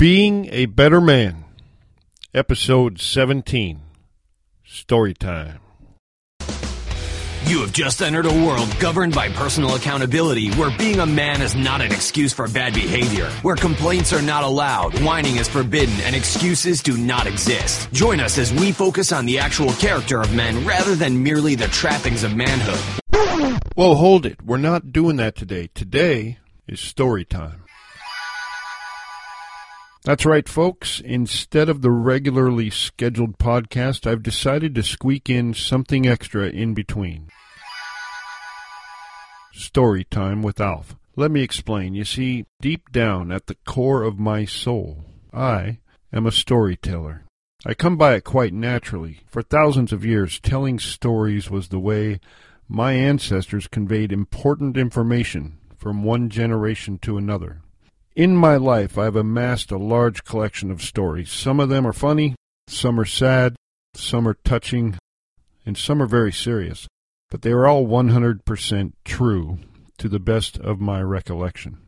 Being a Better Man, Episode 17 Story Time. You have just entered a world governed by personal accountability where being a man is not an excuse for bad behavior, where complaints are not allowed, whining is forbidden, and excuses do not exist. Join us as we focus on the actual character of men rather than merely the trappings of manhood. Well, hold it. We're not doing that today. Today is story time. That's right, folks. Instead of the regularly scheduled podcast, I've decided to squeak in something extra in between. Story time with Alf. Let me explain. You see, deep down at the core of my soul, I am a storyteller. I come by it quite naturally. For thousands of years, telling stories was the way my ancestors conveyed important information from one generation to another. In my life, I've amassed a large collection of stories. Some of them are funny, some are sad, some are touching, and some are very serious. But they are all 100% true to the best of my recollection.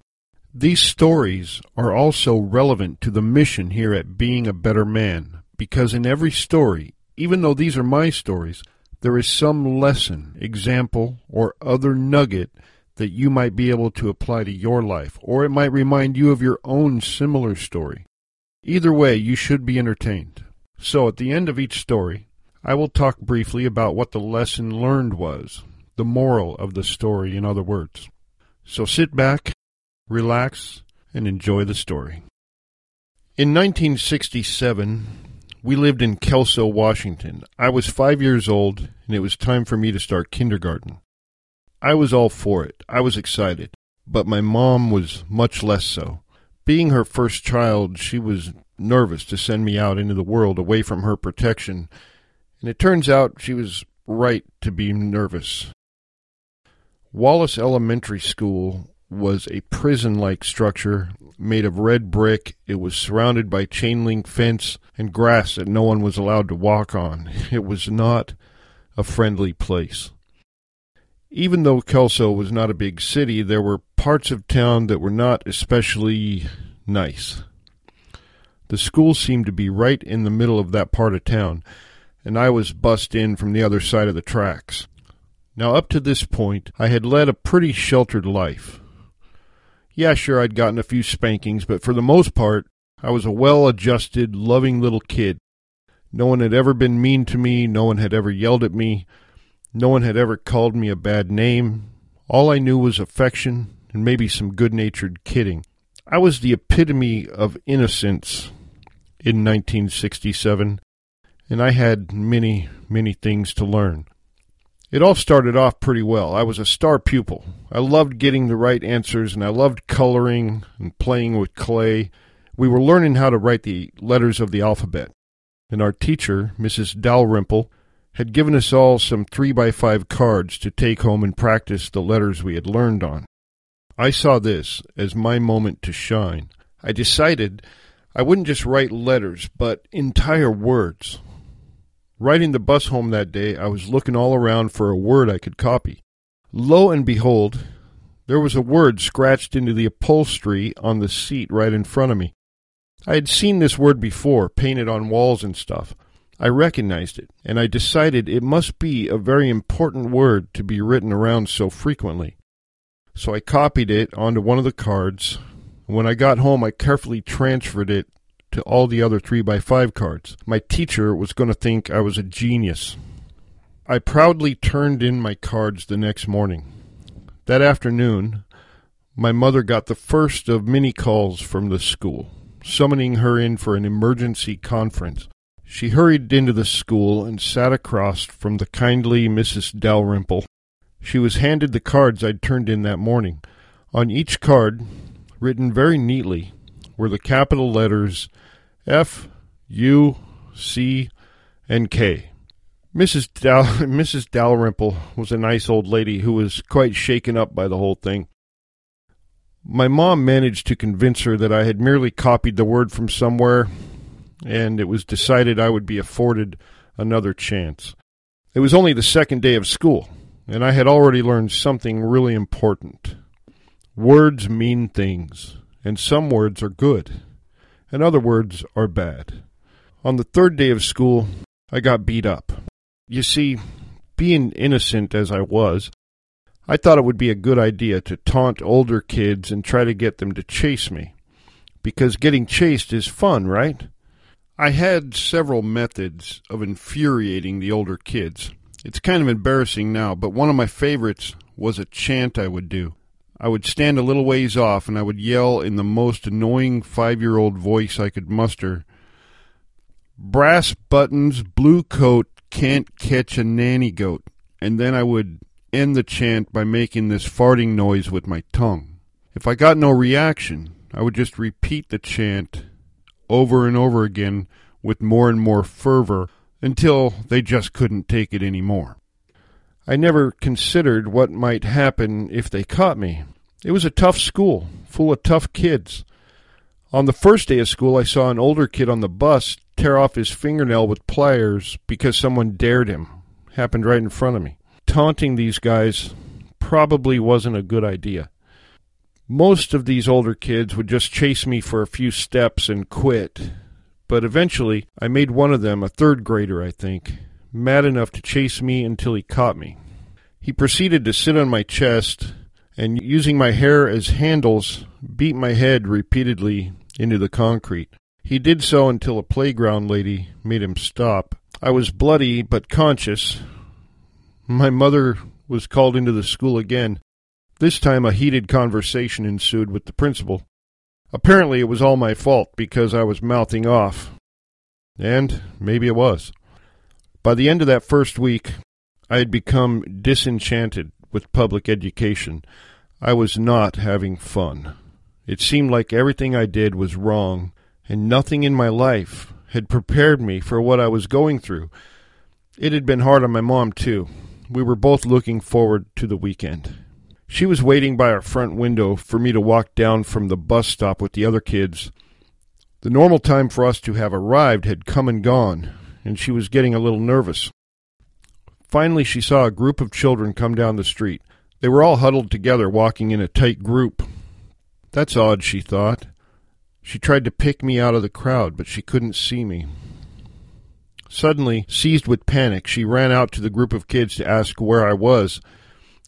These stories are also relevant to the mission here at Being a Better Man, because in every story, even though these are my stories, there is some lesson, example, or other nugget that you might be able to apply to your life, or it might remind you of your own similar story. Either way, you should be entertained. So, at the end of each story, I will talk briefly about what the lesson learned was, the moral of the story, in other words. So sit back, relax, and enjoy the story. In 1967, we lived in Kelso, Washington. I was five years old, and it was time for me to start kindergarten. I was all for it. I was excited. But my mom was much less so. Being her first child, she was nervous to send me out into the world away from her protection, and it turns out she was right to be nervous. Wallace Elementary School was a prison like structure made of red brick. It was surrounded by chain link fence and grass that no one was allowed to walk on. It was not a friendly place. Even though Kelso was not a big city, there were parts of town that were not especially nice. The school seemed to be right in the middle of that part of town, and I was bussed in from the other side of the tracks. Now, up to this point, I had led a pretty sheltered life. Yeah, sure, I'd gotten a few spankings, but for the most part, I was a well adjusted, loving little kid. No one had ever been mean to me, no one had ever yelled at me, no one had ever called me a bad name. All I knew was affection and maybe some good natured kidding. I was the epitome of innocence in 1967, and I had many, many things to learn. It all started off pretty well. I was a star pupil. I loved getting the right answers, and I loved coloring and playing with clay. We were learning how to write the letters of the alphabet, and our teacher, Mrs. Dalrymple, had given us all some three by five cards to take home and practice the letters we had learned on. I saw this as my moment to shine. I decided I wouldn't just write letters, but entire words. Riding the bus home that day, I was looking all around for a word I could copy. Lo and behold, there was a word scratched into the upholstery on the seat right in front of me. I had seen this word before, painted on walls and stuff. I recognized it, and I decided it must be a very important word to be written around so frequently. So I copied it onto one of the cards. And when I got home, I carefully transferred it to all the other 3 by 5 cards. My teacher was going to think I was a genius. I proudly turned in my cards the next morning. That afternoon, my mother got the first of many calls from the school, summoning her in for an emergency conference. She hurried into the school and sat across from the kindly Mrs. Dalrymple. She was handed the cards I'd turned in that morning. On each card, written very neatly, were the capital letters F, U, C, and K. Mrs. Dal- Mrs. Dalrymple was a nice old lady who was quite shaken up by the whole thing. My mom managed to convince her that I had merely copied the word from somewhere and it was decided I would be afforded another chance. It was only the second day of school, and I had already learned something really important. Words mean things, and some words are good, and other words are bad. On the third day of school, I got beat up. You see, being innocent as I was, I thought it would be a good idea to taunt older kids and try to get them to chase me. Because getting chased is fun, right? I had several methods of infuriating the older kids. It's kind of embarrassing now, but one of my favorites was a chant I would do. I would stand a little ways off and I would yell in the most annoying five year old voice I could muster Brass buttons, blue coat, can't catch a nanny goat. And then I would end the chant by making this farting noise with my tongue. If I got no reaction, I would just repeat the chant over and over again with more and more fervor until they just couldn't take it any more. I never considered what might happen if they caught me. It was a tough school, full of tough kids. On the first day of school, I saw an older kid on the bus tear off his fingernail with pliers because someone dared him. Happened right in front of me. Taunting these guys probably wasn't a good idea. Most of these older kids would just chase me for a few steps and quit. But eventually, I made one of them, a third grader, I think, mad enough to chase me until he caught me. He proceeded to sit on my chest and, using my hair as handles, beat my head repeatedly into the concrete. He did so until a playground lady made him stop. I was bloody but conscious. My mother was called into the school again. This time a heated conversation ensued with the principal. Apparently it was all my fault because I was mouthing off. And maybe it was. By the end of that first week, I had become disenchanted with public education. I was not having fun. It seemed like everything I did was wrong, and nothing in my life had prepared me for what I was going through. It had been hard on my mom, too. We were both looking forward to the weekend. She was waiting by our front window for me to walk down from the bus stop with the other kids. The normal time for us to have arrived had come and gone, and she was getting a little nervous. Finally, she saw a group of children come down the street. They were all huddled together, walking in a tight group. That's odd, she thought. She tried to pick me out of the crowd, but she couldn't see me. Suddenly, seized with panic, she ran out to the group of kids to ask where I was.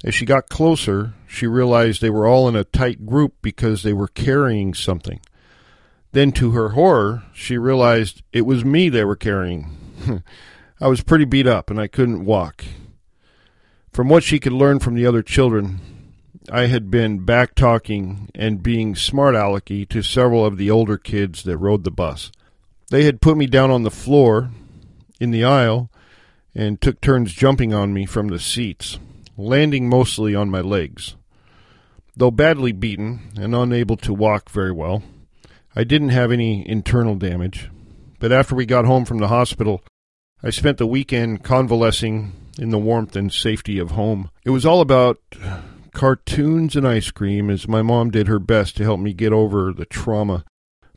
As she got closer, she realized they were all in a tight group because they were carrying something. Then, to her horror, she realized it was me they were carrying. I was pretty beat up and I couldn't walk. From what she could learn from the other children, I had been back talking and being smart alecky to several of the older kids that rode the bus. They had put me down on the floor in the aisle and took turns jumping on me from the seats, landing mostly on my legs. Though badly beaten and unable to walk very well, I didn't have any internal damage. But after we got home from the hospital, I spent the weekend convalescing in the warmth and safety of home. It was all about cartoons and ice cream as my mom did her best to help me get over the trauma.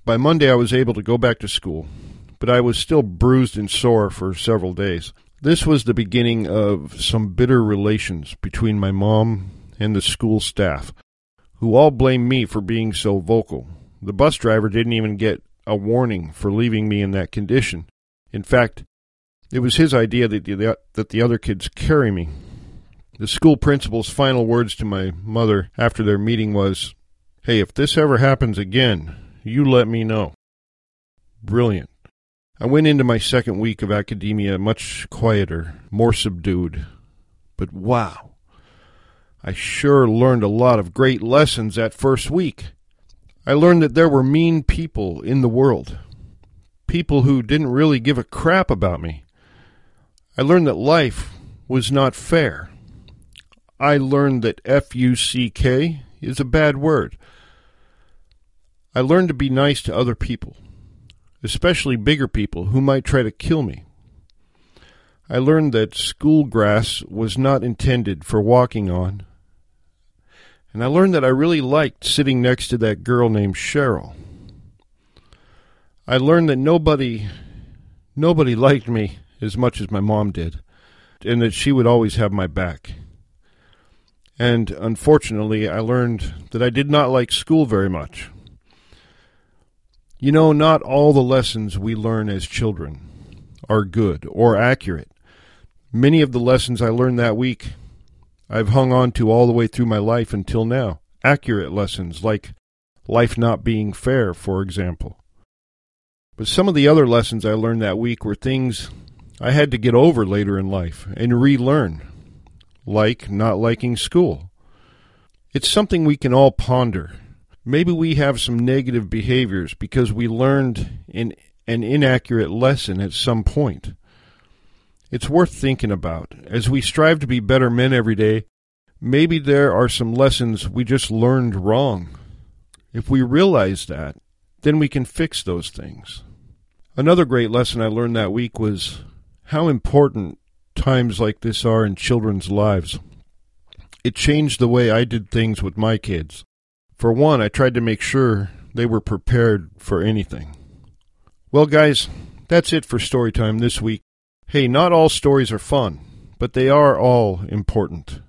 By Monday, I was able to go back to school, but I was still bruised and sore for several days. This was the beginning of some bitter relations between my mom and the school staff, who all blamed me for being so vocal. The bus driver didn't even get a warning for leaving me in that condition. In fact, it was his idea that the, that the other kids carry me. The school principal's final words to my mother after their meeting was, Hey, if this ever happens again, you let me know. Brilliant. I went into my second week of academia much quieter, more subdued. But wow, I sure learned a lot of great lessons that first week. I learned that there were mean people in the world, people who didn't really give a crap about me. I learned that life was not fair. I learned that F U C K is a bad word. I learned to be nice to other people, especially bigger people who might try to kill me. I learned that school grass was not intended for walking on. And I learned that I really liked sitting next to that girl named Cheryl. I learned that nobody nobody liked me as much as my mom did, and that she would always have my back. And unfortunately, I learned that I did not like school very much. You know, not all the lessons we learn as children are good or accurate. Many of the lessons I learned that week I've hung on to all the way through my life until now. Accurate lessons like life not being fair, for example. But some of the other lessons I learned that week were things I had to get over later in life and relearn, like not liking school. It's something we can all ponder. Maybe we have some negative behaviors because we learned in an inaccurate lesson at some point. It's worth thinking about. As we strive to be better men every day, maybe there are some lessons we just learned wrong. If we realize that, then we can fix those things. Another great lesson I learned that week was how important times like this are in children's lives. It changed the way I did things with my kids. For one, I tried to make sure they were prepared for anything. Well, guys, that's it for story time this week. Hey, not all stories are fun, but they are all important.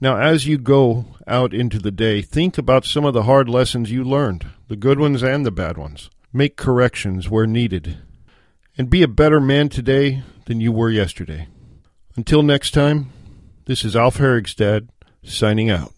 Now, as you go out into the day, think about some of the hard lessons you learned, the good ones and the bad ones. Make corrections where needed. And be a better man today than you were yesterday. Until next time, this is Alf Herigstad signing out.